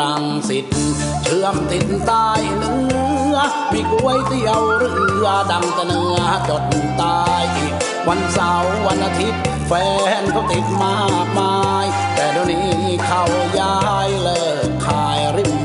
รังสิตเชื่อมติดใต้เนื้อมีก๋วยเตี๋ยวเรือดังตะเนื้อจดตายวันเสาร์วันอาทิตย์ แฟนเขาติดมากมาย แต่เดี๋ยวนี้เขาย้ายเลิกขายริม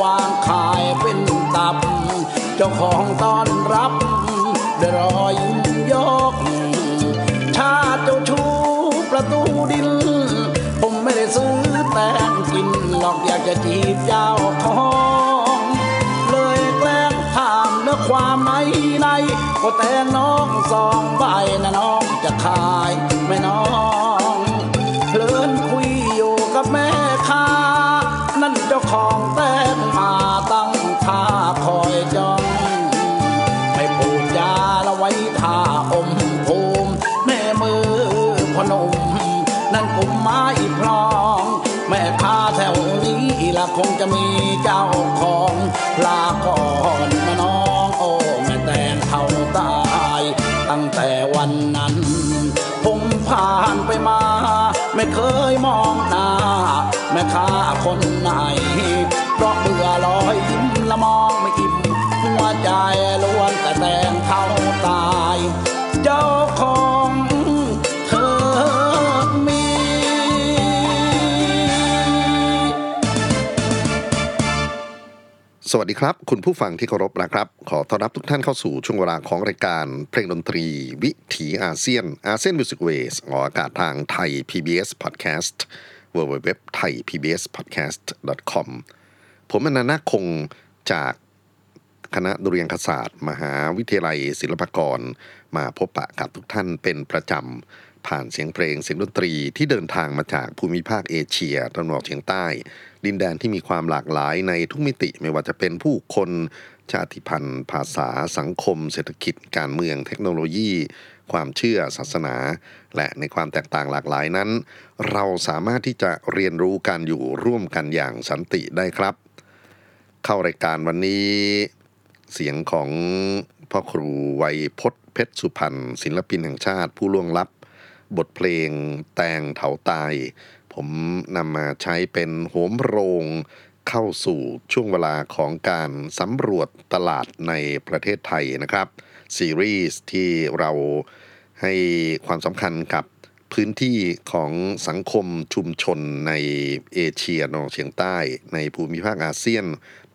วางขายเป็นตับ เจ้าของต้อนรับด้รอยยิ้มยก ชาเจ้าชูประตูดิน ผมไม่ได้ซื้อแตงกินหรอกอยากจะจีบเจ้าของ เลยแกล้งถามเนื้อความในในก็แตงน้องสองใบนะน้องจะขายไม่น้อง สวัสดีครับ คุณผู้ฟังที่เคารพนะครับ ขอต้อนรับทุกท่านเข้าสู่ช่วงเวลาของรายการเพลงดนตรี วิถีอาเซียน ASEAN Music Ways ออกอากาศทางไทย PBS Podcast w w w t h a i PBS Podcast com ผมอนันต์คคงจากคณะดุริยางคศาสตร์ มหาวิทยาลัยศิลปากร มาพบปะกับทุกท่านเป็นประจำ ผ่านเสียงเพลงเสียงดนตรีที่เดินทางมาจากภูมิภาคเอเชียตะวันออกเฉียงใต้ ดินแดนที่มีความหลากหลายในทุกมิติไม่ว่าจะเป็นผู้คนชาติพันธุ์ ภาษาสังคม เศรษฐกิจ การเมืองเทคโนโลยี ความเชื่อศาสนา และในความแตกต่างหลากหลายนั้น เราสามารถที่จะเรียนรู้การอยู่ร่วมกันอย่างสันติได้ครับ เข้ารายการวันนี้ เสียงของพ่อครูวัยพจน์เพชรสุพรรณศิลปินแห่งชาติผู้ล่วงลับ บทเพลงแตงเถาตาย ผมนำมาใช้เป็นโหมโรงเข้าสู่ช่วงเวลาของการสำรวจตลาดในประเทศไทยนะครับ ซีรีส์ที่เราให้ความสำคัญกับพื้นที่ของสังคมชุมชนในเอเชียนอกเฉียงใต้ ในภูมิภาคอาเซียน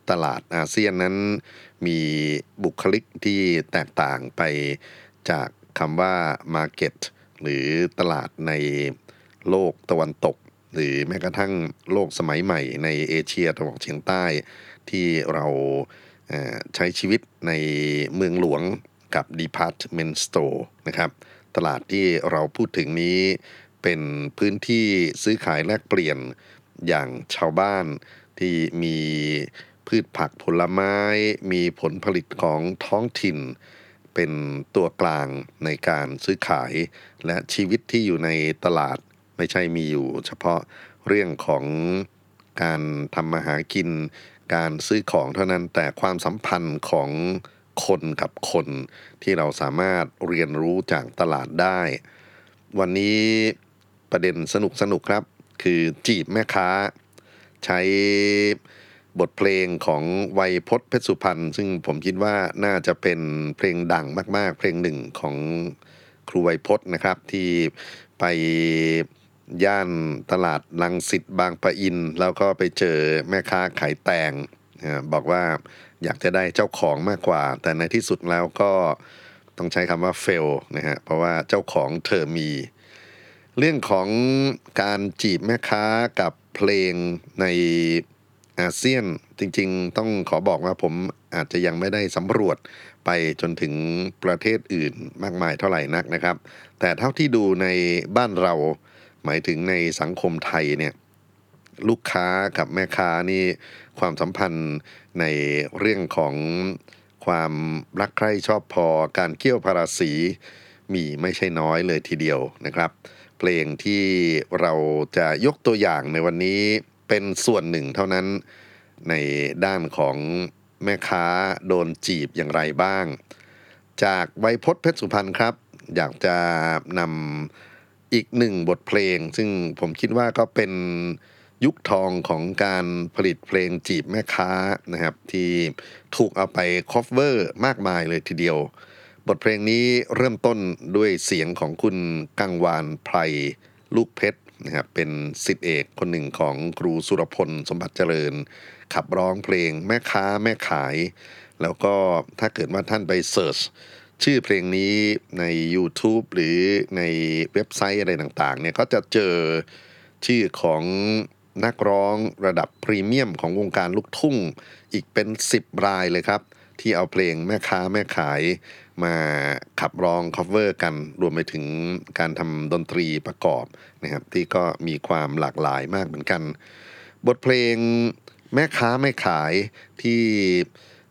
ตลาดอาเซียนนั้นมีบุคลิกที่แตกต่างไปจากคำว่า Market หรือตลาดในโลกตะวันตก หรือแม้กระทั่งโลกสมัยใหม่ในเอเชียตะวันออกเฉียงใต้ที่เราใช้ชีวิตในเมืองหลวงกับ Department Store นะครับ ตลาดที่เราพูดถึงนี้เป็นพื้นที่ซื้อขายแลกเปลี่ยนอย่างชาวบ้านที่มีพืชผักผลไม้ มีผลผลิตของท้องถิ่น เป็นตัวกลางในการซื้อขาย และชีวิตที่อยู่ในตลาดไม่ใช่มีอยู่ เฉพาะเรื่องของการทำมาหากิน การซื้อของเท่านั้นแต่ความสัมพันธ์ของคนกับคนที่เราสามารถเรียนรู้จากตลาดได้ วันนี้ประเด็นสนุกสนุกครับ คือจีบแม่ค้า ใช้ บทเพลงของไวยพจน์เพชรสุพรรณซึ่งผมคิดว่าน่าจะเป็นเพลงดังมาก ๆ เพลงหนึ่งของครูไวยพจน์นะครับที่ไปย่านตลาดลังสิตบางปะอิน แล้วก็ไปเจอแม่ค้าขายแตงบอกว่าอยากจะได้เจ้าของมากกว่า แต่ในที่สุดแล้วก็ต้องใช้คำว่าเฟลนะฮะเพราะว่าเจ้าของเธอมี เรื่องของการจีบแม่ค้ากับเพลงใน อาเซียนจริงๆ ต้องขอบอกว่าผมอาจจะยังไม่ได้สำรวจไปจนถึงประเทศอื่นมากมายเท่าไหร่นักนะครับ แต่เท่าที่ดูในบ้านเราหมายถึงในสังคมไทยเนี่ยลูกค้ากับแม่ค้านี่ความสัมพันธ์ในเรื่องของความรักใคร่ชอบพอการเกี่ยวพาราสีมีไม่ใช่น้อยเลยทีเดียวนะครับ เพลงที่เราจะยกตัวอย่างในวันนี้ เป็นส่วนหนึ่งเท่านั้นในด้านของแม่ค้าโดนจีบอย่างไรบ้าง จากไวพจน์เพชรสุพรรณครับ อยากจะนำอีกหนึ่งบทเพลง ซึ่งผมคิดว่าก็เป็นยุคทองของการผลิตเพลงจีบแม่ค้านะครับ ที่ถูกเอาไป cover มากมายเลยทีเดียว บทเพลงนี้เริ่มต้นด้วยเสียงของคุณกังวานไพรลูกเพชร นะครับเป็นศิษย์เอกคนหนึ่งของครูสุรพลสมบัติเจริญ ขับร้องเพลงแม่ค้าแม่ขาย แล้วก็ถ้าเกิดว่าท่านไป search ชื่อเพลงนี้ใน YouTube หรือในเว็บไซต์อะไรต่างๆเนี่ยก็จะเจอชื่อของนักร้องระดับพรีเมียมของวงการลูกทุ่งอีกเป็น 10 รายเลยครับ ที่เอาเพลงแม่ค้าแม่ขายมาขับร้อง cover กันรวมไปถึงการทำดนตรีประกอบนะครับที่ก็มีความหลากหลายมากเหมือนกัน บทเพลงแม่ค้าแม่ขายที่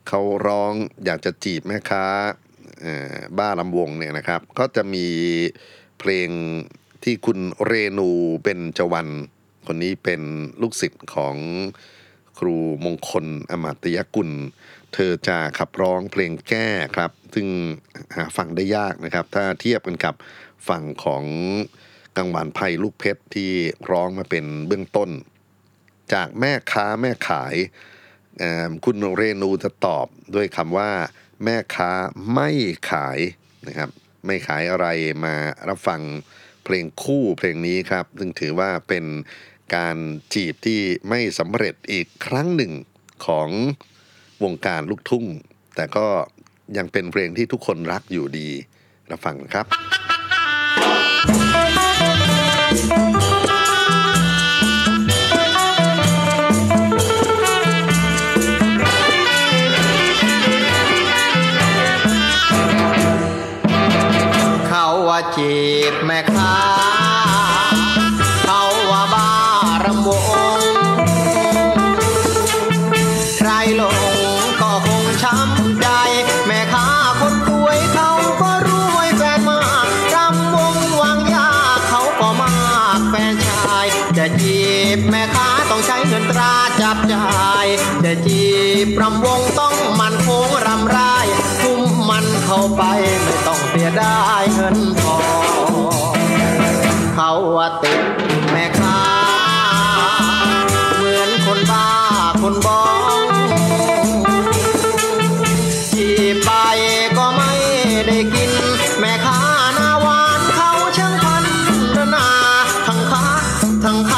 เขาร้องอยากจะจีบแม่ค้าบ้าลำวงเนี่ยนะครับ ก็จะมีเพลงที่คุณเรนูเป็นจวัน คนนี้เป็นลูกศิษย์ของครูมงคลอมาตยกุล เธอจะขับร้องเพลงแก้ครับ ซึ่งหาฟังได้ยากนะครับ ถ้าเทียบกันกับฝั่งของกังวานไพลูกเพชรที่ร้องมาเป็นเบื้องต้น จากแม่ค้าแม่ขาย คุณเรนูจะตอบด้วยคำว่า แม่ค้าไม่ขายนะครับ ไม่ขายอะไรมารับฟังเพลงคู่เพลงนี้ครับ ซึ่งถือว่าเป็นการจีบที่ไม่สำเร็จอีกครั้งหนึ่งของ วงการลูกทุ่ง แต่ก็ยังเป็นเพลงที่ทุกคนรักอยู่ดีรับฟังครับ เขาว่าจีบแม่ค้าเขา ทั้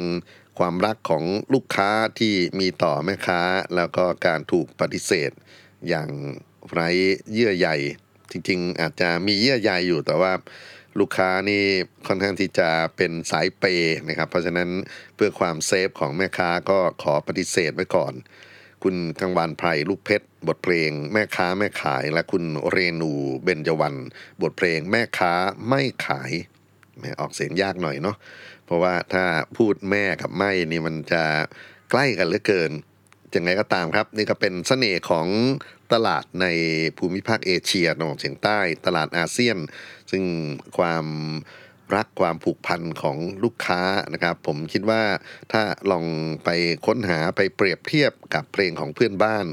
งความรักของลูกค้าที่มีต่อแม่ค้า แล้วก็การถูกปฏิเสธ อย่างไร้เยื่อใยจริงๆ อาจจะมีเยื่อใยอยู่แต่ว่าลูกค้านี่ค่อนข้างที่จะเป็นสายเปย์นะครับ เพราะฉะนั้นเพื่อความเซฟของแม่ค้าก็ขอปฏิเสธไว้ก่อน คุณกังวานไพรลูกเพชร บทเพลงแม่ค้าแม่ขาย และคุณเรนูเบญจวรรณบทเพลงแม่ค้าไม่ขาย แหมออกเสียงยากหน่อยเนาะเพราะว่าถ้าพูดแม่กับไม่นี่มันจะใกล้กันเหลือเกินยังไงก็ตามครับ นี่ก็เป็นเสน่ห์ของตลาดในภูมิภาคเอเชียตะวันออกเฉียงใต้ตลาดอาเซียน ซึ่งความรักความผูกพันของลูกค้านะครับ ผมคิดว่าถ้าลองไปค้นหาไปเปรียบเทียบกับเพลงของเพื่อนบ้าน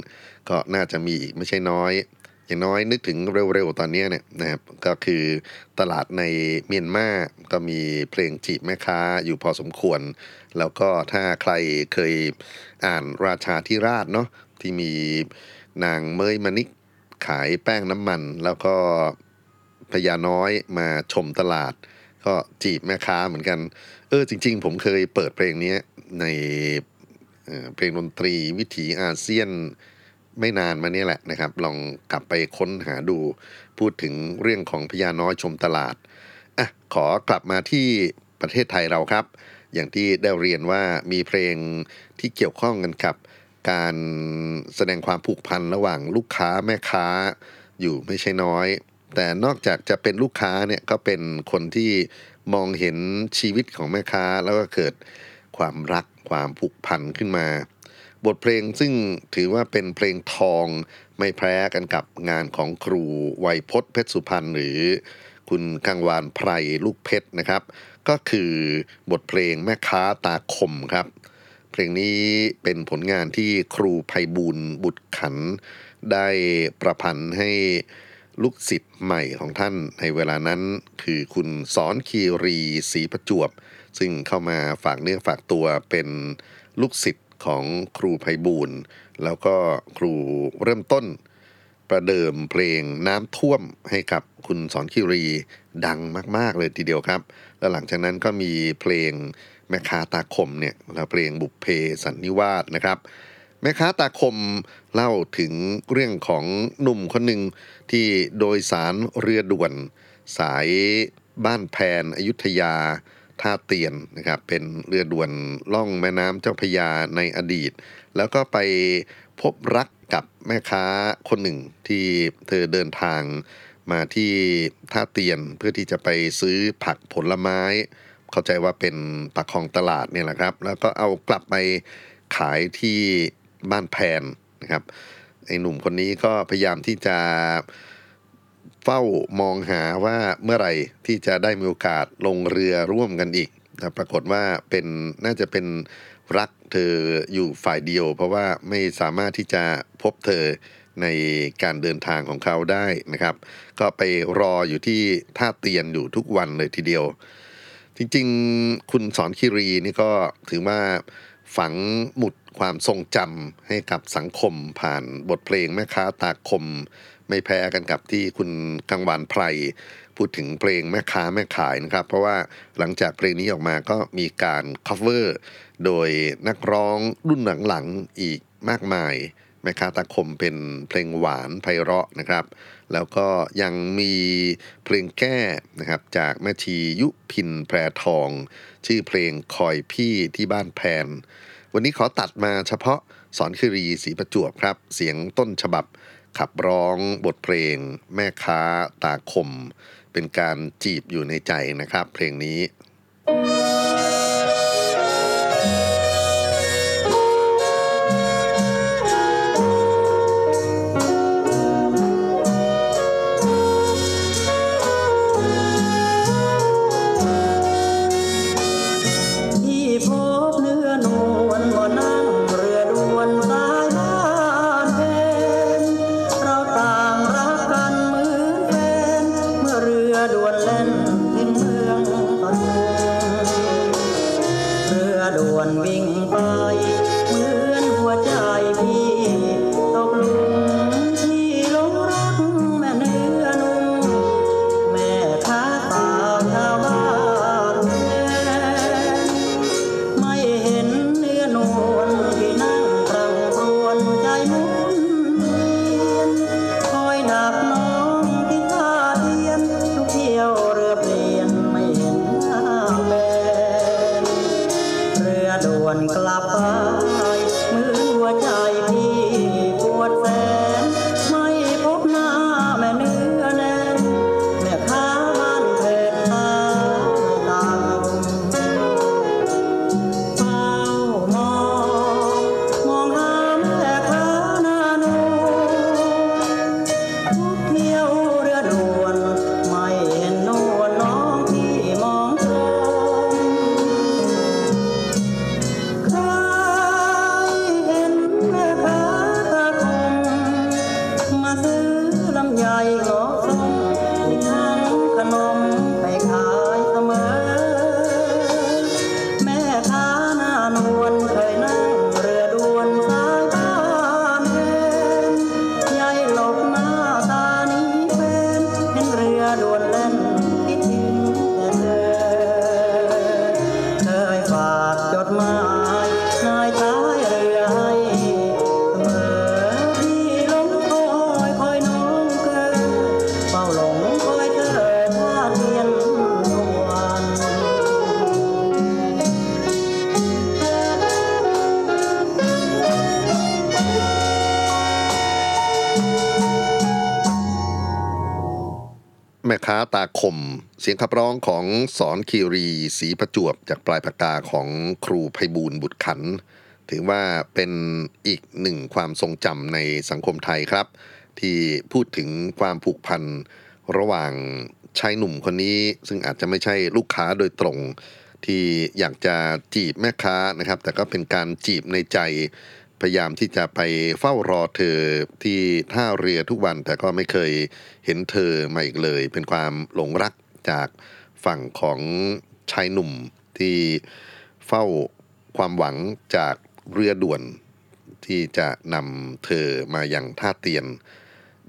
ก็น่าจะมีอีกไม่ใช่น้อย อย่างน้อยนึกถึงเร็วๆ ตอนนี้เนี่ยนะครับก็คือตลาดในเมียนมาก็มีเพลงจีบแม่ค้าอยู่พอสมควร แล้วก็ถ้าใครเคยอ่านราชาธิราชเนาะที่มีนางเมยมณิกขายแป้งน้ำมัน แล้วก็พญาน้อยมาชมตลาด ก็จีบแม่ค้าเหมือนกัน เออจริง ๆ ผมเคยเปิดเพลงนี้ในเออเพลงดนตรีวิถีอาเซียน ไม่นานมาเนี่ยแหละนะครับ ลองกลับไปค้นหาดูพูดถึงเรื่องของพญาน้อยชมตลาดอะขอกลับมาที่ประเทศไทยเราครับ อย่างที่ได้เรียนว่ามีเพลงที่เกี่ยวข้องกันกับ การแสดงความผูกพันระหว่างลูกค้าแม่ค้าอยู่ไม่ใช่น้อย แต่นอกจากจะเป็นลูกค้าเนี่ยก็เป็นคนที่มองเห็นชีวิตของแม่ค้าแล้วก็เกิดความรักความผูกพันขึ้นมา บทเพลงซึ่งถือว่าเป็นเพลงทองไม่แพ้กันกับงานของครูไวยพจน์เพชรสุพรรณหรือคุณกังวานไพรลูกเพชรนะครับ ก็คือบทเพลงแม่ค้าตาคมครับ เพลงนี้เป็นผลงานที่ครูไพบูลบุตรขัน ได้ประพันธ์ให้ลูกศิษย์ใหม่ของท่านในเวลานั้น คือคุณสอนคีรีศรีประจวบ ซึ่งเข้ามาฝากเนื้อฝากตัวเป็นลูกศิษย์ ของครูไพบูลย์แล้วก็ครูเริ่มต้น ประเดิมเพลงน้ำท่วมให้กับคุณสอนคิรีดังมาก ๆ เลยทีเดียวครับ แล้วหลังจากนั้นก็มีเพลงแม่ค้าตาคมเนี่ยแล้วเพลงบุพเพสันนิวาสนะครับแม่ค้าตาคมเล่าถึงเรื่องของหนุ่มคนหนึ่งที่โดยสารเรือด่วน สายบ้านแพนอยุธยา ท่าเตียนนะครับเป็นเรือด่วนล่องแม่น้ำเจ้าพยาในอดีต แล้วก็ไปพบรักกับแม่ค้าคนหนึ่งที่เธอเดินทางมาที่ท่าเตียนเพื่อที่จะไปซื้อผักผลไม้ เข้าใจว่าเป็นปากคองตลาดเนี่ยแหละครับ แล้วก็เอากลับไปขายที่บ้านแพนนะครับไอ้หนุ่มคนนี้ก็พยายามที่จะเเฝ้ามองหาว่าเมื่อไหร่ที่จะได้มีโอกาสลงเรือร่วมกันอีกแต่ปรากฏว่าเป็นน่าจะเป็นรักเธออยู่ฝ่ายเดียว เพราะว่าไม่สามารถที่จะพบเธอในการเดินทางของเขาได้นะครับ ก็ไปรออยู่ที่ท่าเตียนอยู่ทุกวันเลยทีเดียว จริงๆ คุณสอนคิรีนี่ก็ถือว่าฝังหมุดความทรงจำให้กับสังคมผ่านบทเพลงแม่ค้าตาคม ไม่แพ้กันกับที่คุณกังวานไพรพูดถึงเพลงแม่ค้าแม่ขายนะครับ เพราะว่าหลังจากเพลงนี้ออกมาก็มีการ cover โดยนักร้องรุ่นหลังๆอีกมากมายแม่ค้าตาคมเป็นเพลงหวานไพเราะนะครับ แล้วก็ยังมีเพลงแก้นะครับจากแม่ชียุพินแพรทอง ชื่อเพลงคอยพี่ที่บ้านแพน วันนี้ขอตัดมาเฉพาะสอนคิรีศรีประจวบครับ เสียงต้นฉบับ ขับร้องบทเพลง แม่ค้าตาคม เป็นการจีบอยู่ในใจนะครับ เพลงนี้ สียงขับร้องของสอนคีรีศรีประจวบ จากปลายปากกาของครูไพบูลบุตรขัน ถือว่าเป็นอีกหนึ่งความทรงจำในสังคมไทยครับ ที่พูดถึงความผูกพันระหว่างชายหนุ่มคนนี้ ซึ่งอาจจะไม่ใช่ลูกค้าโดยตรง ที่อยากจะจีบแม่ค้านะครับ แต่ก็เป็นการจีบในใจพยายามที่จะไปเฝ้ารอเธอที่ท่าเรือทุกวัน แต่ก็ไม่เคยเห็นเธอมาอีกเลย เป็นความหลงรัก จากฝั่งของชายหนุ่มที่เฝ้าความหวังจากเรือด่วนที่จะนำเธอมาอย่างท่าเตียน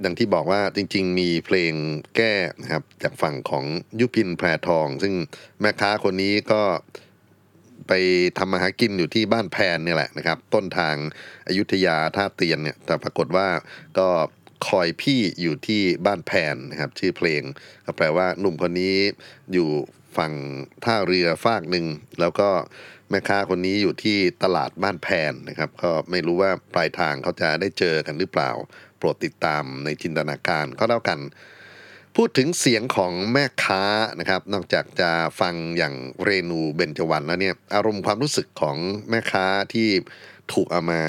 ดังที่บอกว่าจริงๆ มีเพลงแก้นะครับ จากฝั่งของยุพินแพรทอง ซึ่งแม่ค้าคนนี้ก็ไปทำมาหากินอยู่ที่บ้านแพนนี่แหละนะครับ ต้นทางอายุทยาท่าเตียนเนี่ย แต่ปรากฏว่าก็ คอยพี่อยู่ที่บ้านแพนนะครับชื่อเพลงก็แปลว่าหนุ่มคนนี้อยู่ฝั่งท่าเรือฟากหนึ่งแล้วก็แม่ค้าคนนี้อยู่ที่ตลาดบ้านแพนนะครับ ก็ไม่รู้ว่าปลายทางเขาจะได้เจอกันหรือเปล่า โปรดติดตามในจินตนาการก็แล้วกัน พูดถึงเสียงของแม่ค้านะครับ นอกจากจะฟังอย่างเรนูเบญจวรรณแล้วเนี่ย อารมณ์ความรู้สึกของแม่ค้าที่ถูกเอามา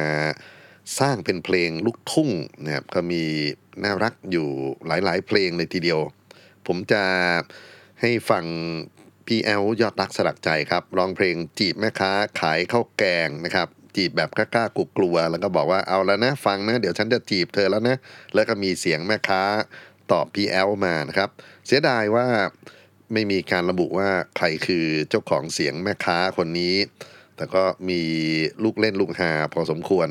สร้างเป็นเพลงลูกทุ่งนะครับก็มีน่ารักอยู่หลายๆ เพลงเลยทีเดียว ผมจะให้ฟังพี่แอลยอดรักสลักใจครับร้องเพลงจีบแม่ค้าขายข้าวแกงนะครับ จีบแบบกล้าๆกลัวๆแล้วก็บอกว่าเอาแล้วนะ ฟังนะ เดี๋ยวฉันจะจีบเธอแล้วนะ แล้วก็มีเสียงแม่ค้าตอบพี่แอลมานะครับ เสียดายว่าไม่มีการระบุว่าใครคือเจ้าของเสียงแม่ค้าคนนี้ แต่ก็มีลูกเล่นลูกหาพอสมควร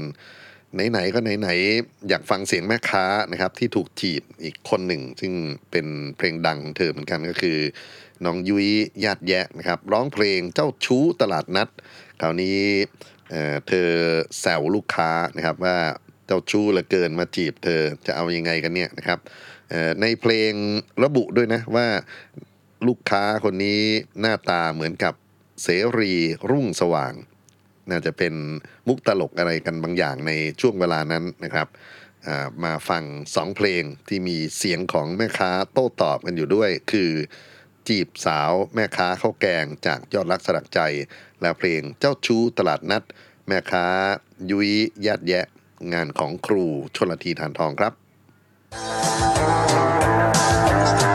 ไหนๆก็ไหนๆอยากฟังเสียงแม่ค้านะครับ ที่ถูกจีบอีกคนหนึ่ง ซึ่งเป็นเพลงดังของเธอเหมือนกันก็คือ น้องยุ้ยญาติแยะนะครับ ร้องเพลงเจ้าชู้ตลาดนัด คราวนี้เเธอแซวลูกค้านะครับว่าเจ้าชู้เหลือเกินมาจีบเธอจะเอายังไงกันเนี่ยนะครับในเพลงระบุด้วยนะว่าลูกค้าคนนี้หน้าตาเหมือนกับเสรีรุ่งสว่าง น่าจะเป็นมุกตลกอะไรกันบางอย่างในช่วงเวลานั้นนะครับมาฟังสองเพลงที่มีเสียงของแม่ค้าโต้ตอบกันอยู่ด้วย คือจีบสาวแม่ค้าข้าวแกงจากยอดรักสลักใจ และเพลงเจ้าชู้ตลาดนัด แม่ค้ายุ้ยญาติแยะ งานของครูชนละทีทานทองครับส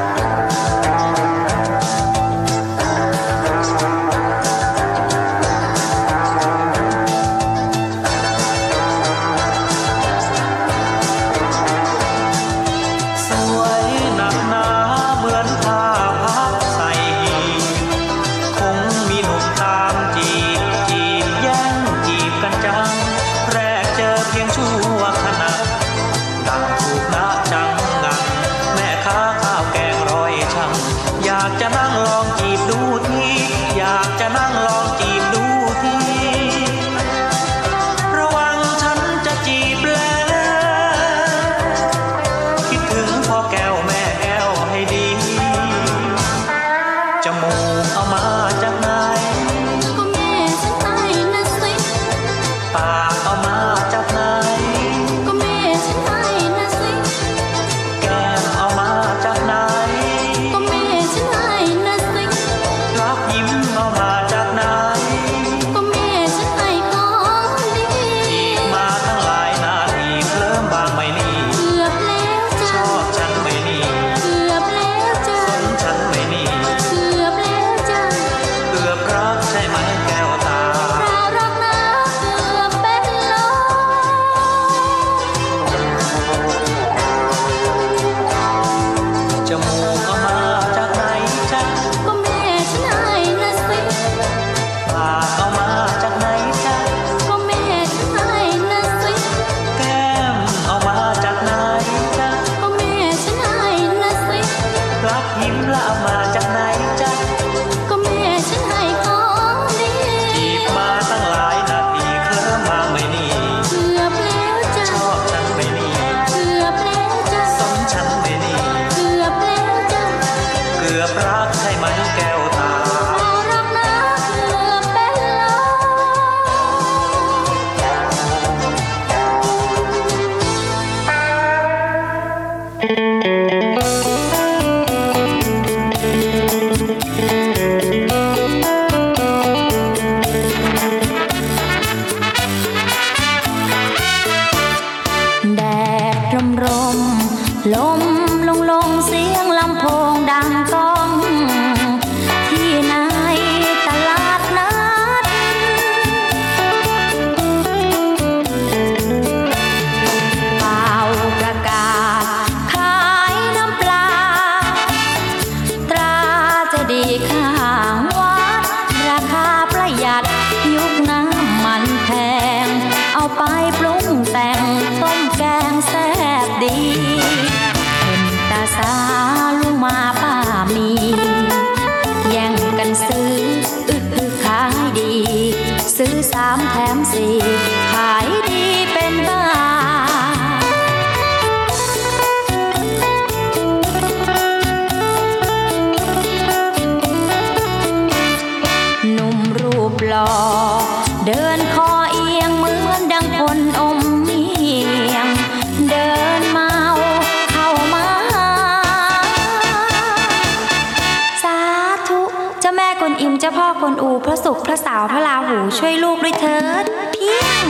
พระสาวพระราหูช่วยลูกด้วยเถิดเพียง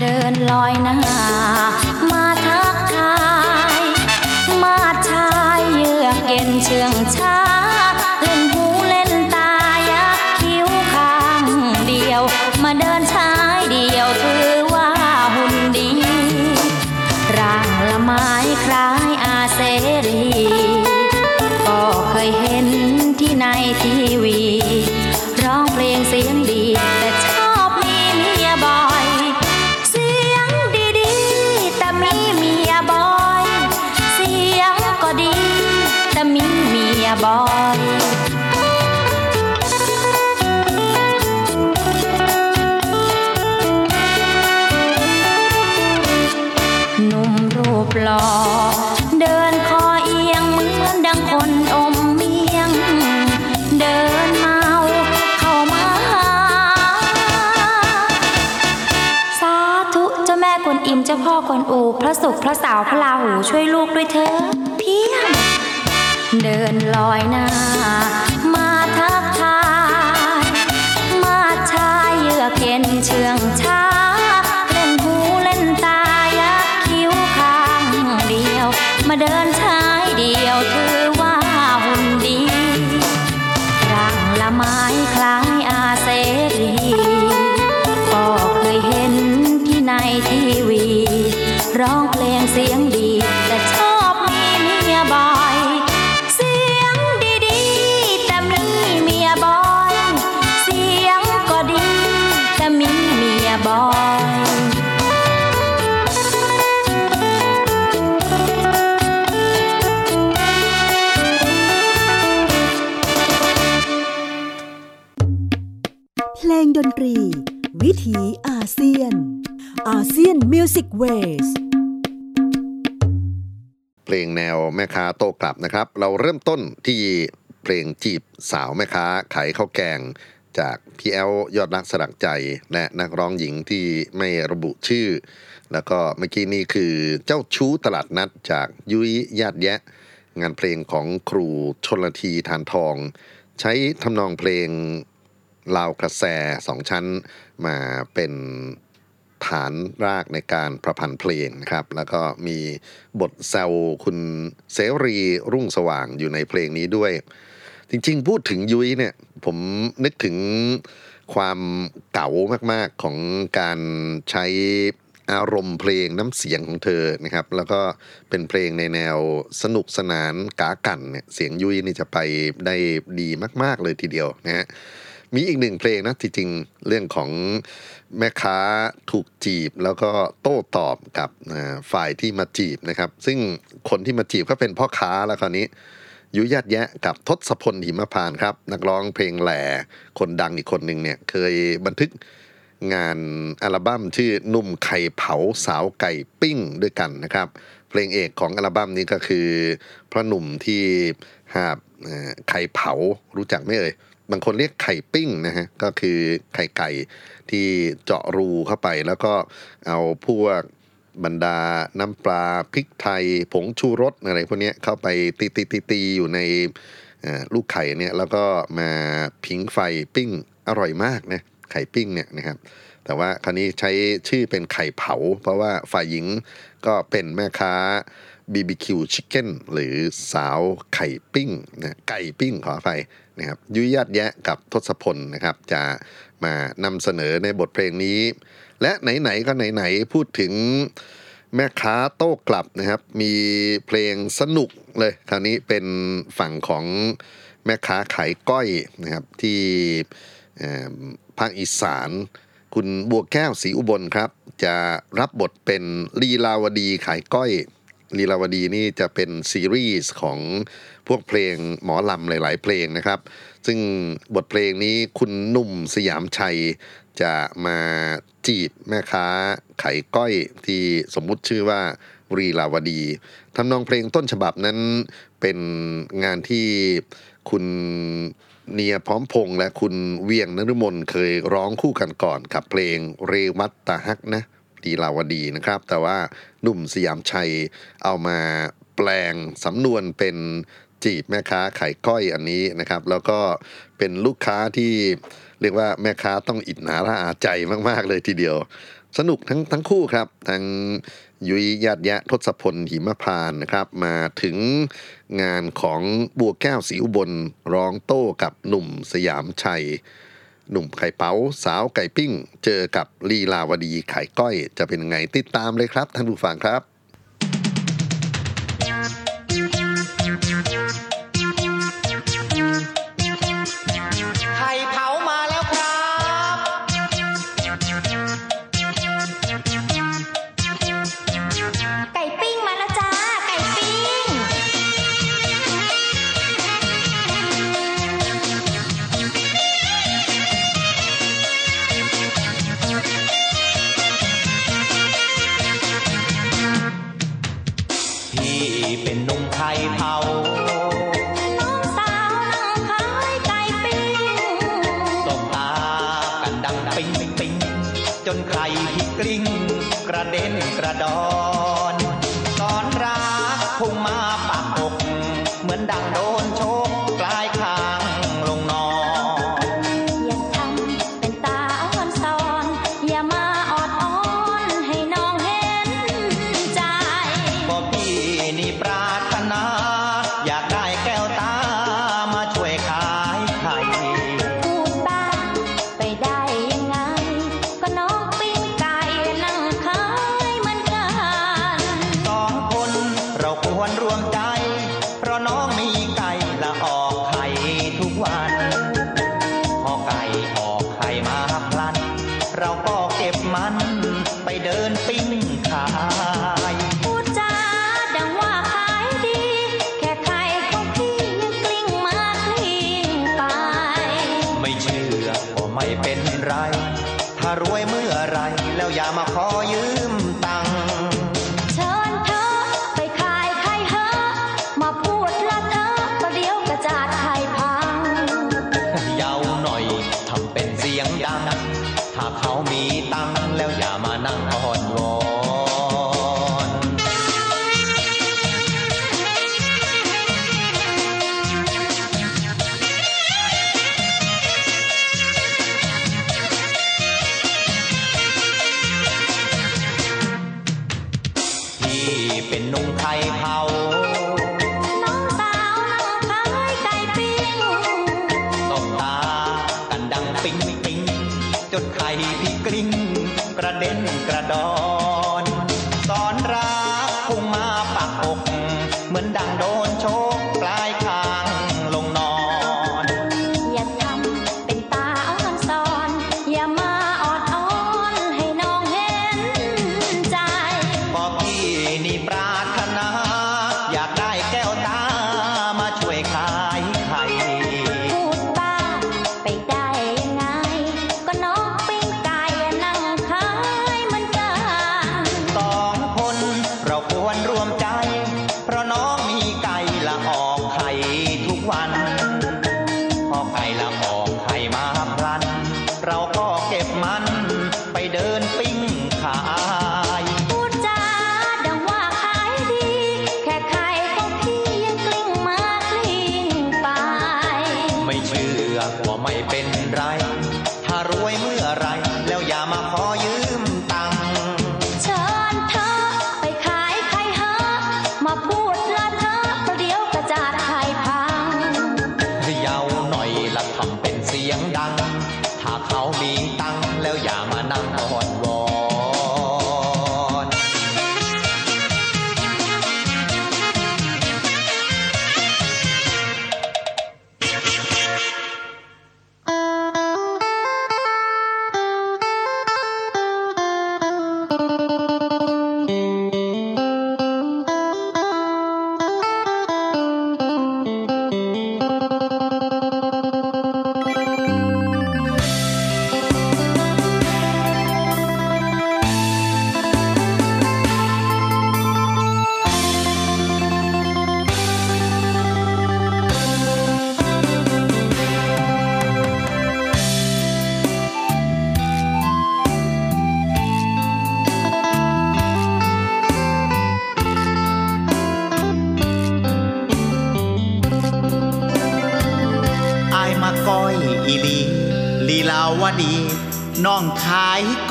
เดินลอยหน้ามาทักทาย มาชายเยือกเย็นเชื่องช้า ศุกร์พระเสาวพระราหูช่วยลูกด้วยเถอะเพียงเดินลอยหน้า งดนตรี วิถีอาเซียน ASEAN Music Waysเพลงแนวแม่ค้าโต้กลับนะครับ เราเริ่มต้นที่เพลงจีบสาวแม่ค้าขายข้าวแกง จากพี่แอลยอดรักสลักใจและนักร้องหญิงที่ไม่ระบุชื่อ แล้วก็เมื่อกี้นี่คือเจ้าชู้ตลาดนัดจากยุ้ยญาติเยอะ งานเพลงของครูชนละทีทานทอง ใช้ทำนองเพลง ลาวกระแสสองชั้นมาเป็นฐานรากในการประพันธ์เพลงนะครับ แล้วก็มีบทแซวคุณเสรีรุ่งสว่างอยู่ในเพลงนี้ด้วย จริงๆ พูดถึงยุ้ยเนี่ย ผมนึกถึงความเก๋ามากๆของการใช้อารมณ์เพลงน้ำเสียงของเธอนะครับ แล้วก็เป็นเพลงในแนวสนุกสนานกากันเนี่ยเสียงยุ้ยนี่จะไปได้ดีมาก ๆเลยทีเดียวนะฮะ มีอีกหนึ่งเพลงนะที่จริงเรื่องของแม่ค้าถูกจีบ แล้วก็โต้ตอบกับฝ่ายที่มาจีบนะครับ ซึ่งคนที่มาจีบก็เป็นพ่อค้าแล้วคราวนี้ยุยยัดแยะกับทศพลหิมพานครับ นักร้องเพลงแหล่คนดังอีกคนหนึ่งเนี่ยเคยบันทึกงานอัลบั้มชื่อหนุ่มไข่เผาสาวไก่ปิ้งด้วยกันนะครับ เพลงเอกของอัลบั้มนี้ก็คือ พระหนุ่มที่หาบไข่เผารู้จักไหมเอ่ย บางคนเรียกไข่ปิ้งนะฮะก็คือไข่ไก่ที่เจาะรูเข้าไป แล้วก็เอาพวกบรรดาน้ำปลาพริกไทย ผงชูรสอะไรพวกนี้เข้าไปตีตีตีตีอยู่ในลูกไข่เนี่ยแล้วก็มาพิงไฟปิ้งอร่อยมากนะไข่ปิ้งเนี่ยนะครับแต่ว่าคราวนี้ใช้ชื่อเป็นไข่เผา เพราะว่าฝ่ายหญิงก็เป็นแม่ค้า BBQ Chicken หรือสาวไข่ปิ้งนะไก่ปิ้งขอไภันะครับยุยยัดแยะกับทศพลนะครับ จะมานำเสนอในบทเพลงนี้ และไหนๆก็ไหนๆพูดถึงแม่ค้าโต้กลับนะครับ มีเพลงสนุกเลยคราวนี้เป็นฝั่งของแม่ค้าขายก้อยนะครับที่ภาคอีสานคุณบัวแก้วสีอุบลครับ จะรับบทเป็นลีลาวดีขายก้อย ลีลาวดีนี่จะเป็นซีรีส์ของพวกเพลงหมอลำหลาย ๆ เพลงนะครับ ซึ่งบทเพลงนี้คุณนุ่มสยามชัยจะมาจีบแม่ค้าไข่ก้อยที่สมมุติชื่อว่ารีลาวดีทำนองเพลงต้นฉบับนั้นเป็นงานที่คุณเนียพร้อมพงและคุณเวียงนฤมลเคยร้องคู่กันก่อนกับเพลงเรวัตตาฮักนะ ตีลาวดีนะครับ แต่ว่าหนุ่มสยามชัยเอามาแปลงสำนวนเป็นจีบแม่ค้าไข่ก้อยอันนี้นะครับ แล้วก็เป็นลูกค้าที่เรียกว่าแม่ค้าต้องอิจฉาละอาใจมาก ๆ เลยทีเดียว สนุกทั้งทั้งคู่ครับทั้งยุยญาติยะทศพลหิมพานนะครับ มาถึงงานของบัวแก้วสีอุบลร้องโต้กับหนุ่มสยามชัย หนุ่มไข่เป๋าสาวไก่ปิ้ง เจอกับลีลาวดีไข่ก้อย จะเป็นไงติดตามเลยครับท่านผู้ฟังครับ gradon.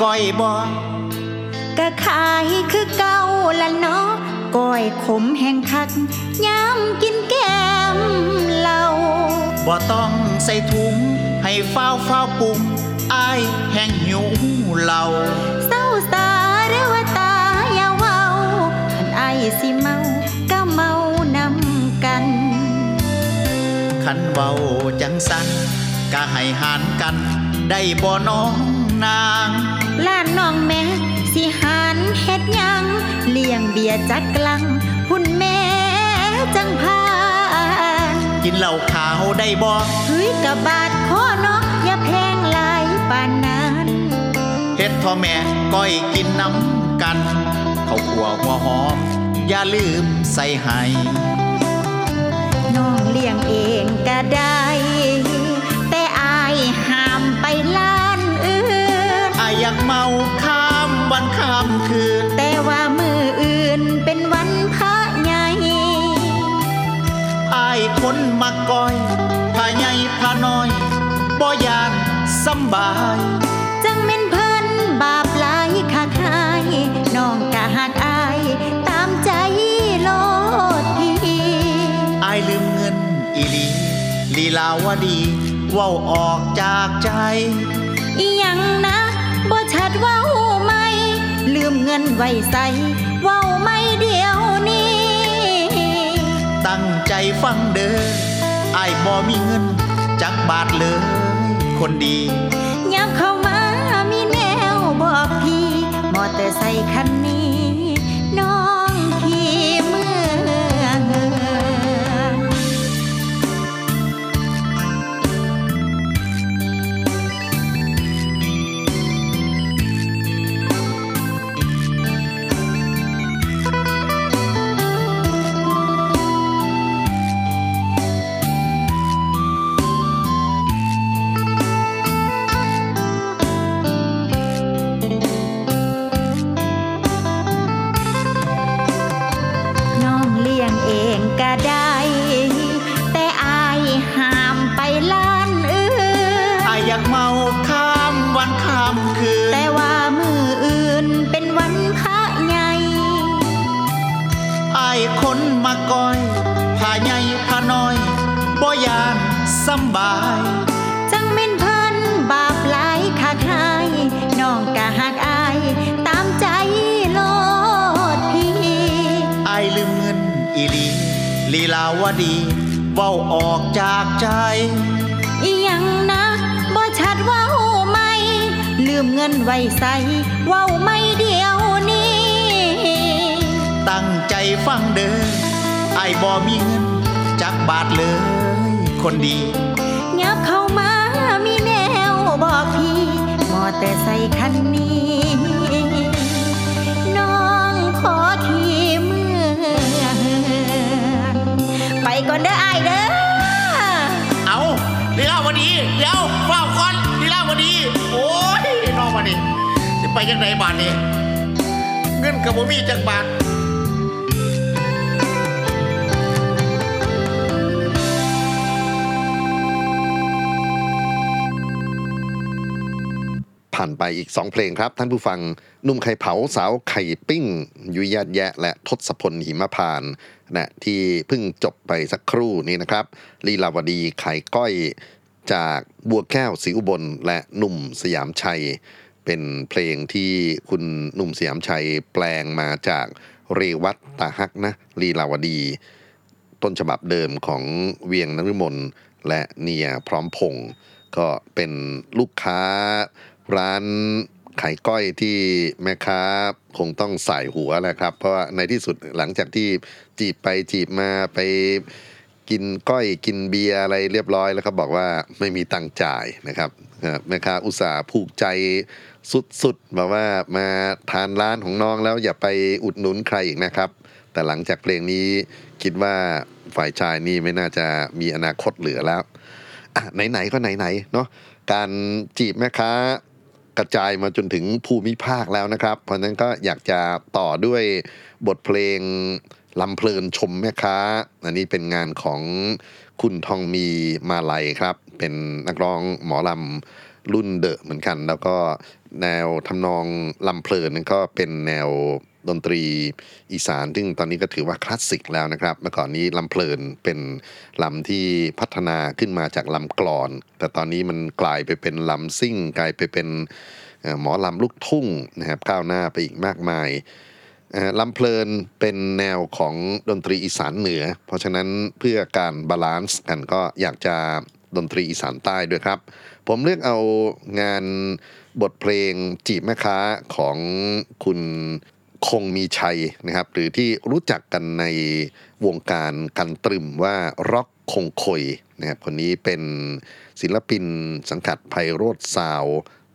ก้อยบ่ก็ขายคือเก่าละเนาะก้อยขมแห่งคักย้ำกินแก้มเหล้าบ่ต้องใส่ถุงให้ฟ้าวฟ้าวปรุงอายแห้งหิวเหล่าเศร้าสาเรวตาอย่าเว้าคันไอายสิเมาก็เมานำกัน คันเว้าจังสันก็ให้หารกัน ได้บ่น้องนางล้านน้ องแม่สิหารเฮ็ดหยังเลี้ยงเบียร์จัดกลังพุ่นแม่จังพานกินเหล้าขาวได้บ่เฮ้ยกะบาดคอเนาะอย่าแพงหลายปานนั้นเฮ็ดพ่อแม่ก้อยกินน้ำกันข้าวคั่วหัวหอม อย่าลืมใส่ให้น้องเลี้ยงเองก็ได้ มักก้อยพาใหญ่พาน้อยบ่ยานสำบาย จังเม่นเพิ่นบาปหลายคักหายน้องกะหักอายตามใจโลดพี่อายลืมเงินอีหลีลีลาวดีเว้าออกจากใจ อีหยังนะบ่ชัดเว้าไหมลืมเงินไว้ใส่เว้าไม่เดียวนี้ตั้งใจ ฟังเด้ออายบ่มีเงิน จักบาทเลยคนดียับเข้ามามีแนวบอกพี่ มอเตอร์ไซคันนี้ ไว้ใส่เว้าไม่เดียวนี้ ตั้งใจฟังเด้อไอ้ายบ่มีเงินจักบาทเลย คนดียับเข้ามามีแนวบอกพี่มอเตอร์ไซคันนี้ น้องขอขี่เมืองไปก่อนเด้อไอายเด้อ เอาลีลาวดีเดี๋ยวเฝ้าก่อน ลีลาดีโอ้ยน้องมาดิจะไปยังไงบาทนี้ เงินกับบ่มีจักบาทผ่านไปอีก 2 เพลงครับ ท่านผู้ฟังนุ่มไข่เผาสาวไข่ปิ้ง ยุยยาดแยะ และทศพลหิมพานนะที่เพิ่งจบไปสักครู่นี้นะครับลีลาวดีไข่ก้อย จากบัวแก้วศรีอุบลและหนุ่มสยามชัย เป็นเพลงที่คุณหนุ่มสยามชัยแปลงมาจากเรวัตตาฮักนะลีลาวดี ต้นฉบับเดิมของเวียงนฤมลและเนียพร้อมพงศ์ก็เป็นลูกค้าร้านขายก้อยที่แม่ค้าคงต้องใส่หัวแหละครับ เพราะว่าในที่สุดหลังจากที่จีบไปจีบมาไป กินก้อยกินเบียร์อะไรเรียบร้อยแล้วก็บอกว่าไม่มีตังค์จ่ายนะครับแม่ค้าอุตส่าห์ผูกใจสุดๆบอกว่ามาทานร้านของน้องแล้วอย่าไปอุดหนุนใครอีกนะครับ แต่หลังจากเพลงนี้คิดว่าฝ่ายชายนี่ไม่น่าจะมีอนาคตเหลือแล้วไหนๆก็ไหนๆเนาะการจีบแม่ค้ากระจายมาจนถึงภูมิภาคแล้วนะครับ เพราะนั้นก็อยากจะต่อด้วยบทเพลง ลำเพลินชมแม่ค้า อันนี้เป็นงานของคุณทองมีมาลัยครับ เป็นนักร้องหมอลำรุ่นเดอะเหมือนกัน แล้วก็แนวทำนองลำเพลินนั่นก็เป็นแนวดนตรีอีสาน ซึ่งตอนนี้ก็ถือว่าคลาสสิกแล้วนะครับ เมื่อก่อนนี้ลำเพลินเป็นลำที่พัฒนาขึ้นมาจากลำกลอน แต่ตอนนี้มันกลายไปเป็นลำซิ่ง กลายไปเป็นหมอลำลูกทุ่งนะครับก้าวหน้าไปอีกมากมาย ลำเพลินเป็นแนวของดนตรีอีสานเหนือ เพราะฉะนั้นเพื่อการ balance กันก็อยากจะดนตรีอีสานใต้ด้วยครับ ผมเลือกเอางานบทเพลงจีบแม่ค้าของคุณคงมีชัยนะครับ หรือที่รู้จักกันในวงการกันตรึมว่าร็อกคงคอยนะครับคนนี้เป็นศิลปินสังกัดไพโรธซาว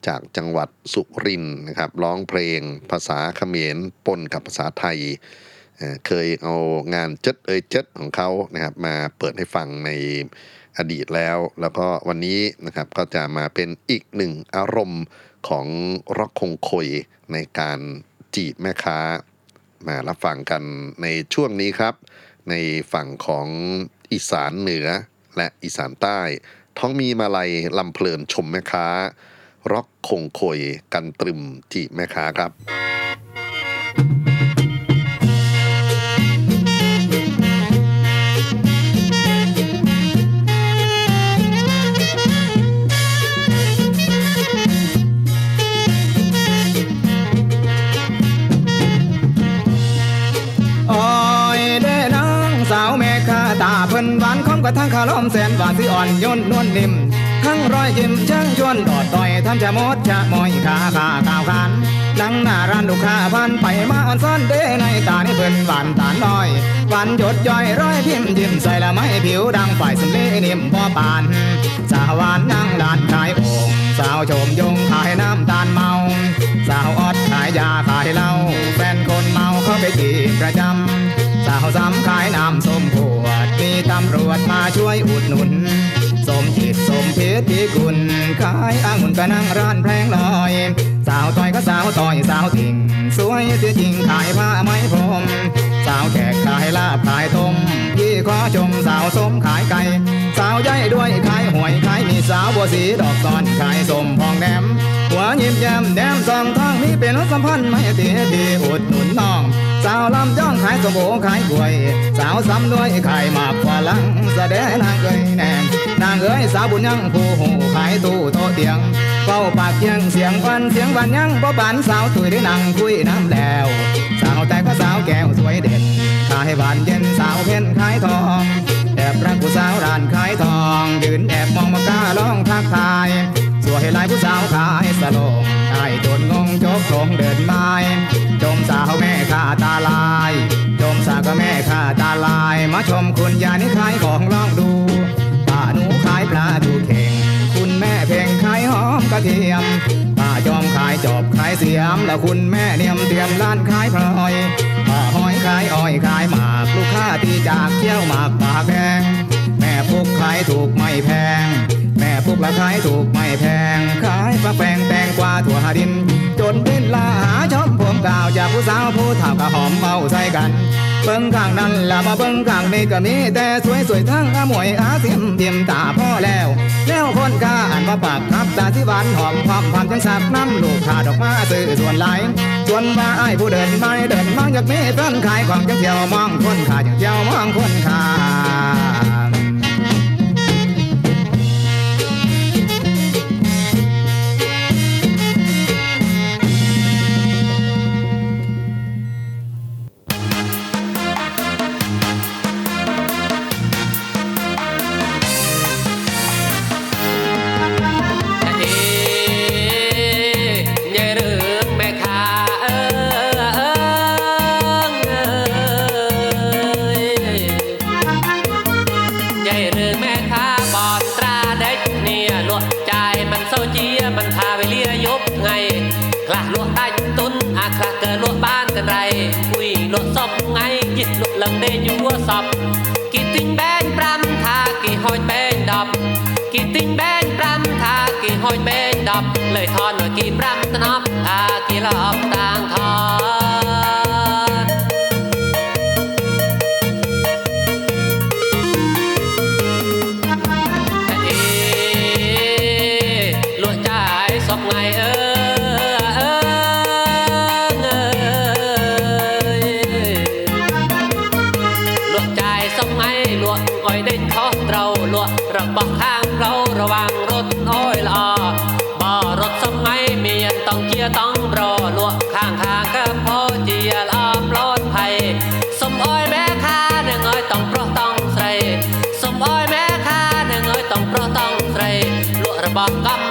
จากจังหวัดสุรินทร์นะครับ ร้องเพลงภาษาเขมรปนกับภาษาไทยเอ่อเคยเอางานเจ็ดเอยเจ็ดของเขานะครับมาเปิดให้ฟังในอดีตแล้ว แล้วก็วันนี้นะครับก็จะมาเป็นอีกหนึ่งอารมณ์ของร็อกคงคอยในการจีบแม่ค้า มารับฟังกันในช่วงนี้ครับ ในฝั่งของอีสานเหนือและอีสานใต้ ท้องมีมาลัยลำเพลินชมแม่ค้า ร็อกคงคอยกันตรึมจีบแม่ค้าครับโอ้ยเด้อนางสาวแม่ค้าตาเพิ่นหวานคอมกระทั่งคาล้อมแสนหวานสิอ่อนโยนนวลนิ่ม รอยยิ้มเชิงชวนดอดต่อยทำจะมดจะมอยขาขาก้าวขานนังหน้าร้านลูกค้าพันไปมาอ่อนซ่อนเด้ในตานี่เพิ่นหวานตาน้อยหวานหยดย่อยร้อยพิมพ์ยิ้มใส่ละไม้ผิวดังฝ่ายสำลีนิ่มบ่ปานสาวหวานนั่งลานขายโอ่งสาวชมยงขายน้ำตาลเมาสาวอดขายยาขายเหล้าแฟนคนเมาเขาไปจีบประจำสาวซ้ำขายน้ำส้มขวดมีตำรวจมาช่วยอุดหนุน สมจิตสมเพชรที่คุณขายอ่างหุ่นกระนั่งร้านแพงลอย สาวต่อยก็สาวต่อยสาวติ่งสวยเสียจริงขายผ้าไหมพรมสาวแขกขายลาบขายต้มพี่ขอชมสาวสมขายไก่สาวใหญ่ด้วยขายหวยขายมีสาวบัวสีดอกซอนขายสมพองแดมหัวยิ้มแย้มแดมสองทางมีเป็นรถสัมพันธ์ไม่ตีดีอุดหนุนน้องสาวลำจ้องขายสมโอขายกล้วย สาวซ้ำด้วยขายหมากกว่าลังแสดงนางเอ้ยแนงนางเอ้ยสาวบุญยังผู้หูขายตู้โตเตียงเฝ้าปากเยังเสียงวันเสียงวันยังบ่บานสาวตุยได้นั่งคุยน้ำแล้ว สาวแต่ก็สาวแก้วสวยเด่นขายบานเย็นสาวเพ็ญขายทองแอบรักผู้สาวร้านขายทองยืนแอบมองมากล้าลองทักทายสวยหลายผู้สาวขายสโลงไอ้จนงงจกลงเดินไม้จมสาวแม่ข้าตาลายจมสาวก็แม่ข้าตาลาย มาชมคุณยานี่ขายของลองดูป้าหนูขายปลาดูเข่ เทียมป้ายอมขายจอบขายเสียม แล้วคุณแม่เนียมเตรียมร้านขายพลอยป้าหอยขายอ้อยขายหมาก ลูกค้าที่จากเที่ยวหมากปากแพงแม่พุกขายถูกไม่แพง แม่พุกละขายถูกไม่แพง ขายฟักแฟงแตงกวาถั่วหาดิน จนเป็นลาหาชมผมกล่าวจากผู้สาวผู้เฒ่ากับหอมเมาใส่กัน เบิ่งข้างนั้นละมาเบิ่งข้างนี้ก็มีแต่สวยสวยๆทั้งอามวยอาเสียมเทียมตาพ่อแล้ว แล้วคนกล้าอ่านว่าปากครับตาที่หวานหอมความความจังสักน้ำลูกขาดอกมาซื้อส่วนไหลส่วนว่าไอ้ผู้เดินไม่เดินมองอยากมีต้นขายของจังเที่ยวมองคนขาจังเที่ยวมองคนขา យពេញ10លើថនគី5ស្នប់អាគីលអបតាងថ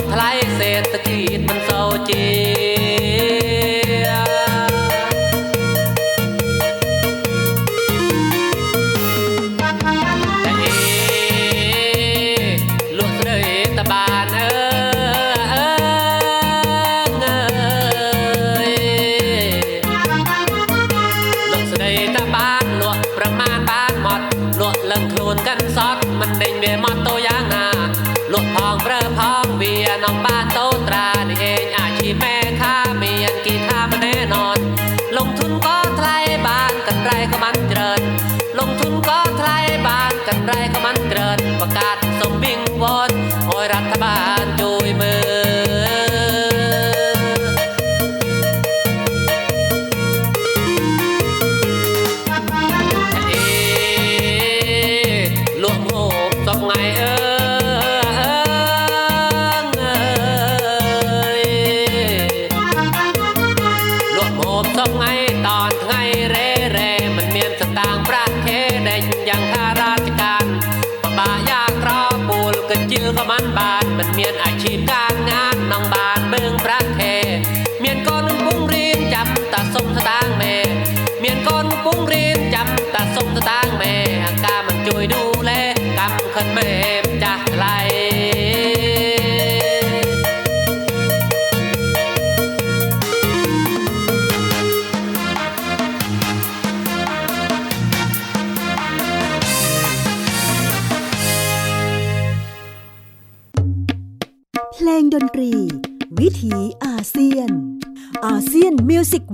ไทยเศรษฐกิจมันเศร้าจี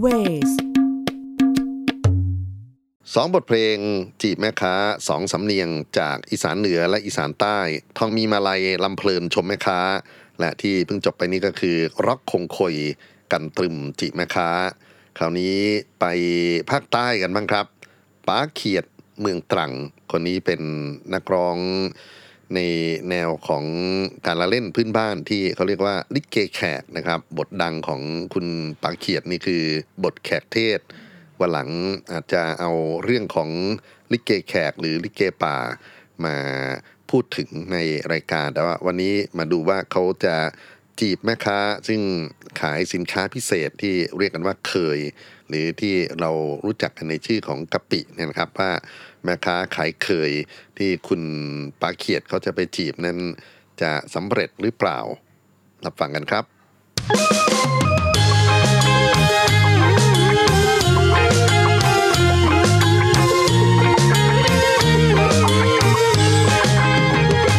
Music Waysสองบทเพลงจีบแม่ค้าสองสำเนียงจากอีสานเหนือและอีสานใต้ ทองมีมาลัยลำเพลินชมแม่ค้า และที่เพิ่งจบไปนี้ก็คือร็อกคงคอยกันตรึมจีบแม่ค้า คราวนี้ไปภาคใต้กันบ้างครับป้าเขียดเมืองตรัง คนนี้เป็นนักร้อง ในแนวของการละเล่นพื้นบ้านที่เขาเรียกว่าลิเกแขกนะครับ บทดังของคุณปาเขียดนี่คือบทแขกเทศวันหลังอาจจะเอาเรื่องของลิเกแขกหรือลิเกป่ามาพูดถึงในรายการ แต่ว่าวันนี้มาดูว่าเขาจะจีบแม่ค้า ซึ่งขายสินค้าพิเศษที่เรียกกันว่าเคย หรือที่เรารู้จักกันในชื่อของกะปิเนี่ยนะครับว่า แม่ค้าขายเคยที่คุณปาเขียดเขาจะไปจีบนั้นจะสำเร็จหรือเปล่า รับฟังกันครับ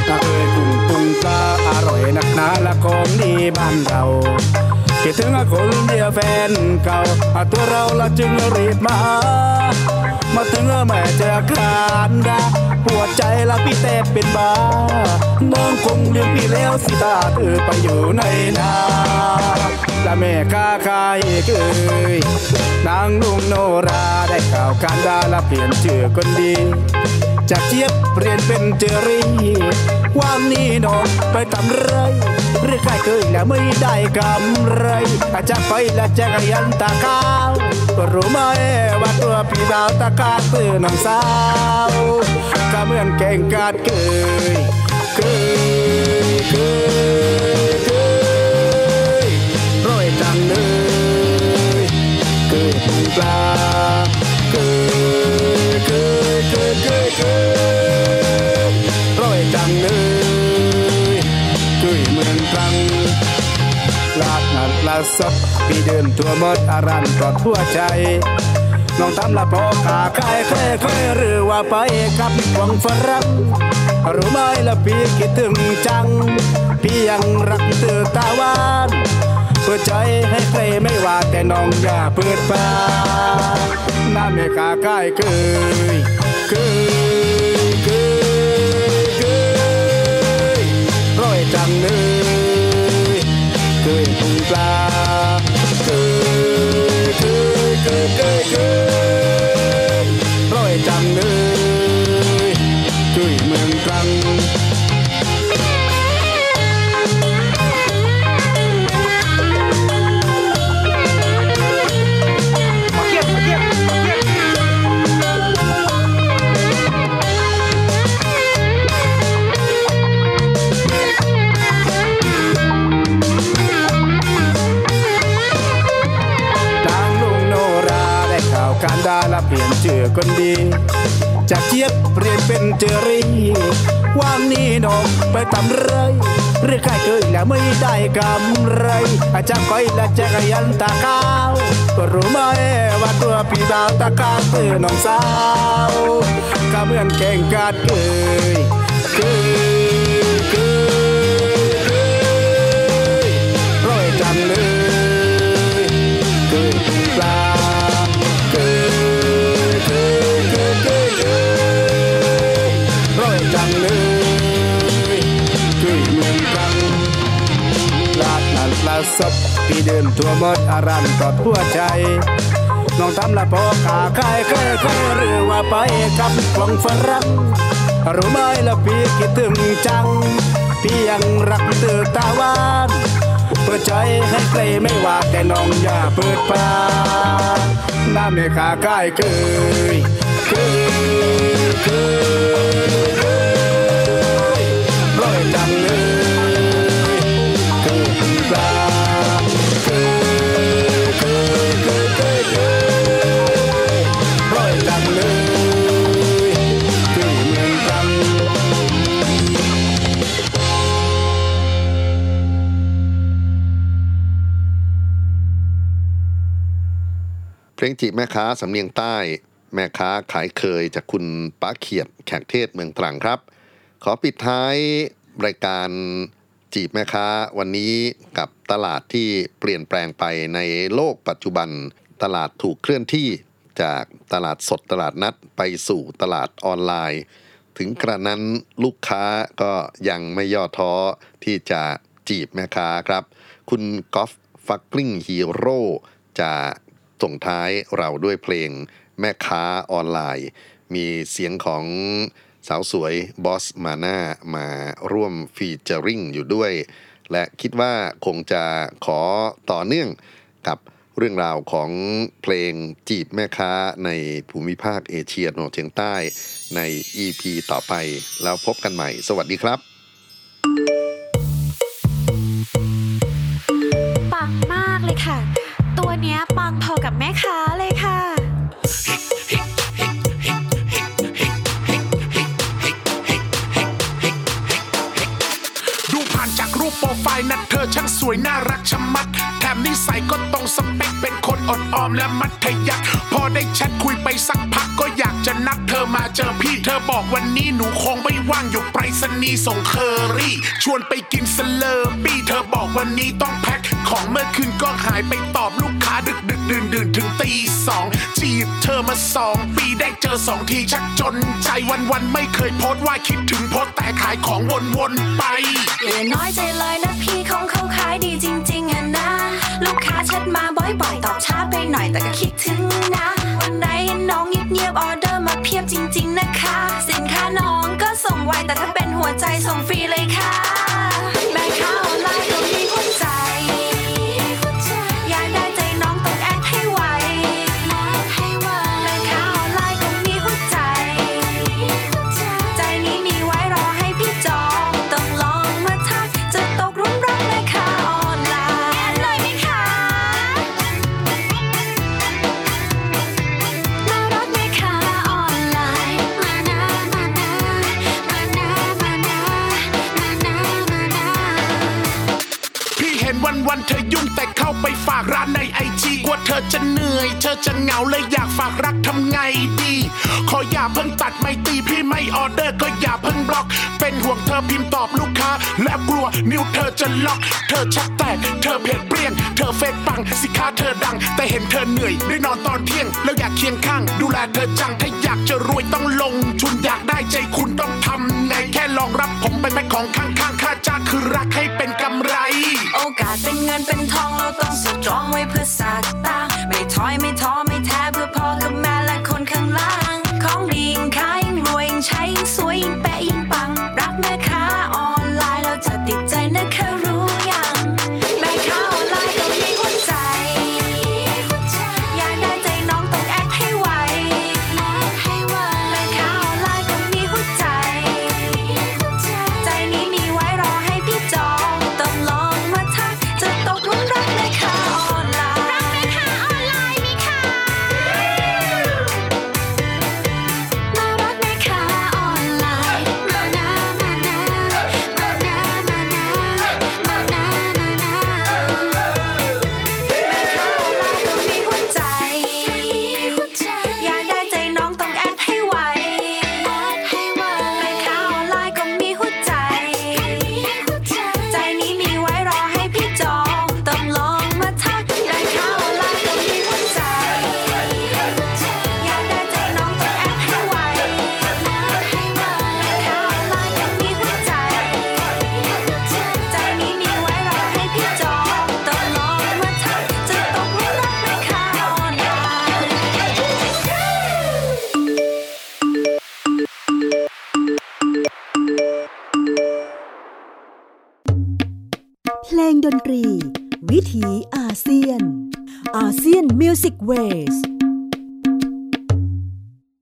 ตาเอยกุ้งกุ้งปลาอร่อยนักหนาละของดีบ้านเรา คิดถึงคนเดียวแฟนเก่าตัวเราละจึงรีบมา มาถึงแม่เจอครานดาหัวใจละพี่เต้เป็นบ้าน้องคงลืมพี่แล้วสิตาเธอไปอยู่ในนาละแม่ค้าขายเกยนางลุงโนราได้ข่าวการดาละเปลี่ยนชื่อคนดี จากเจี๊ยบเปลี่ยนเป็นเจอรี่วันนี้น้องไปทำไรเรื่องใครเคยแล้วไม่ได้กำไรอาจจะไปและแจกยันตาขาวรู้ไหมว่าตัวพี่ดาวตะกาตื่นน้องสาวก็เหมือนแก่งกาดเกยเกย พี่เดินทั่วหมดอารันปลอดหัวใจน้องทำละพอขาใครใครใครหรือว่าไปกับหวังฝรั่งรู้ไหมละพี่คิดถึงจัง พี่ยังรักเธอตาวานเปิดใจให้ใครไม่ว่าแต่น้องอย่าเปิดปากน้าแม่กาใกล้เคยเคยเคยเคยร้อยจังเลย คนดี จากเจี๊ยบเปลี่ยนเป็นเจอรี่ว่างนี้น้องไปทำไรเรื่องใครเคยแล้วไม่ได้กำไร อาจจะก้อยและจะกยันตาข้าวก็รู้ไหมว่าตัวพี่ดาวตาข้าวคือน้องสาวก็เหมือนแข่งกัดเกยเกยเกยเกยร้อยจังเลย นปลาสดพี่เดินทั่วหมดอารันปลอดหัวใจน้องทำละพอขาคายเคยเคยหรือว่าไปกับกลองฝรั่งรู้ไหมละพี่คิดถึงจัง พี่ยังรักเธอตาวานเปิดใจให้ใครไม่ว่าแต่น้องอย่าเปิดปากน้ำในขาคายเคยเคยเคย งจีบแม่ค้าสำเนียงใต้ แม่ค้าขายเคยจากคุณป้าเขียดแขกเทศเมืองตรังครับ ขอปิดท้ายรายการจีบแม่ค้าวันนี้กับตลาดที่เปลี่ยนแปลงไปในโลกปัจจุบัน ตลาดถูกเคลื่อนที่จากตลาดสดตลาดนัดไปสู่ตลาดออนไลน์ ถึงกระนั้นลูกค้าก็ยังไม่ย่อท้อที่จะจีบแม่ค้าครับ คุณกอล์ฟฟักกลิ้งฮีโร่จะ ส่งท้ายเราด้วยเพลงแม่ค้าออนไลน์ มีเสียงของสาวสวยบอสมาน่ามาร่วม featuring อยู่ด้วย และคิดว่าคงจะขอต่อเนื่องกับเรื่องราวของเพลงจีบแม่ค้าในภูมิภาคเอเชียตะวันออกเฉียงใต้ใน EP ต่อไปแล้วพบกันใหม่ สวัสดีครับ วยน่ารักชะมัด แถมนิสัยก็ตรงสเปคเป็นคนอดออมและมัธยัสถ์พอได้แชทคุยไปสักพักก็อยากจะนัดเธอมาเจอพี่ เธอบอกวันนี้หนูคงไม่ว่างอยู่ไปรษณีย์ส่งเคอรี่ ชวนไปกิน Slurpee เธอบอกวันนี้ต้องแพ็คของเมื่อคืนก็หายไปตอบลูกค้าดึกดึกดื่นดื่นถึงตีสองจีบเธอมาสองปีได้เจอสองทีชักจนใจวันวันไม่เคยโพสต์ว่าคิดถึงโพสต์แต่ขายของวนๆไปอย่าน้อยใจเลยนะพี่ของเขา ดีจริงๆอะนะ ลูกค้าแชัดมาบ่อยๆ ตอบช้าไปหน่อยแต่ก็คิดถึงนะ วันไหนน้องเงียบๆออเดอร์มาเพียบจริง ๆนะคะ สินค้าน้องก็ส่งไวแต่ถ้าเป็นหัวใจส่งฟรีเลยค่ะ ว่าเธอจะเหนื่อย เธอจะเหงาเลยอยากฝากรักทำไงดี ขออย่าเพิ่งตัดไม่ตีพี่ไม่ออเดอร์ก็อย่าเพิ่งบล็อก เป็นห่วงเธอพิมพ์ตอบลูกค้า แล้วกลัวนิ้วเธอจะล็อก เธอชักแตก เธอเพจเปรี้ยงเธอเฟซปังสิค้าเธอดัง แต่เห็นเธอเหนื่อยได้นอนตอนเที่ยง แล้วอยากเคียงข้าง ดูแลเธอจังถ้าอยากจะรวยต้องลงทุนอยากได้ใจคุณต้องทำไงแค่ลองรับผมเป็นแม่ของข้างๆค่าจ้างคือรักให้เป็นกำไร โอกาสเป็นเงินเป็นทองเราต้องสตรองไว้เพื่อสาด